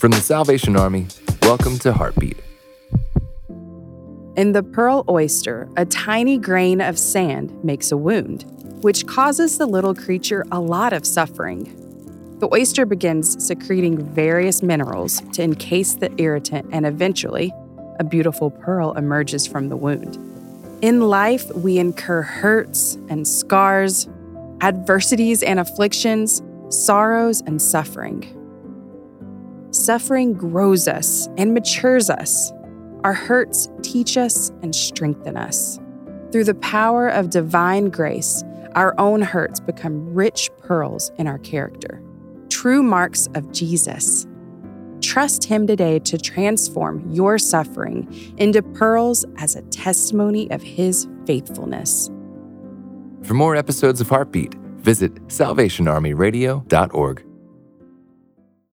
From the Salvation Army, welcome to Heartbeat. In the pearl oyster, a tiny grain of sand makes a wound, which causes the little creature a lot of suffering. The oyster begins secreting various minerals to encase the irritant, and eventually, a beautiful pearl emerges from the wound. In life, we incur hurts and scars, adversities and afflictions, sorrows and suffering. Suffering grows us and matures us. Our hurts teach us and strengthen us. Through the power of divine grace, our own hurts become rich pearls in our character, true marks of Jesus. Trust Him today to transform your suffering into pearls as a testimony of His faithfulness. For more episodes of Heartbeat, visit salvationarmyradio.org.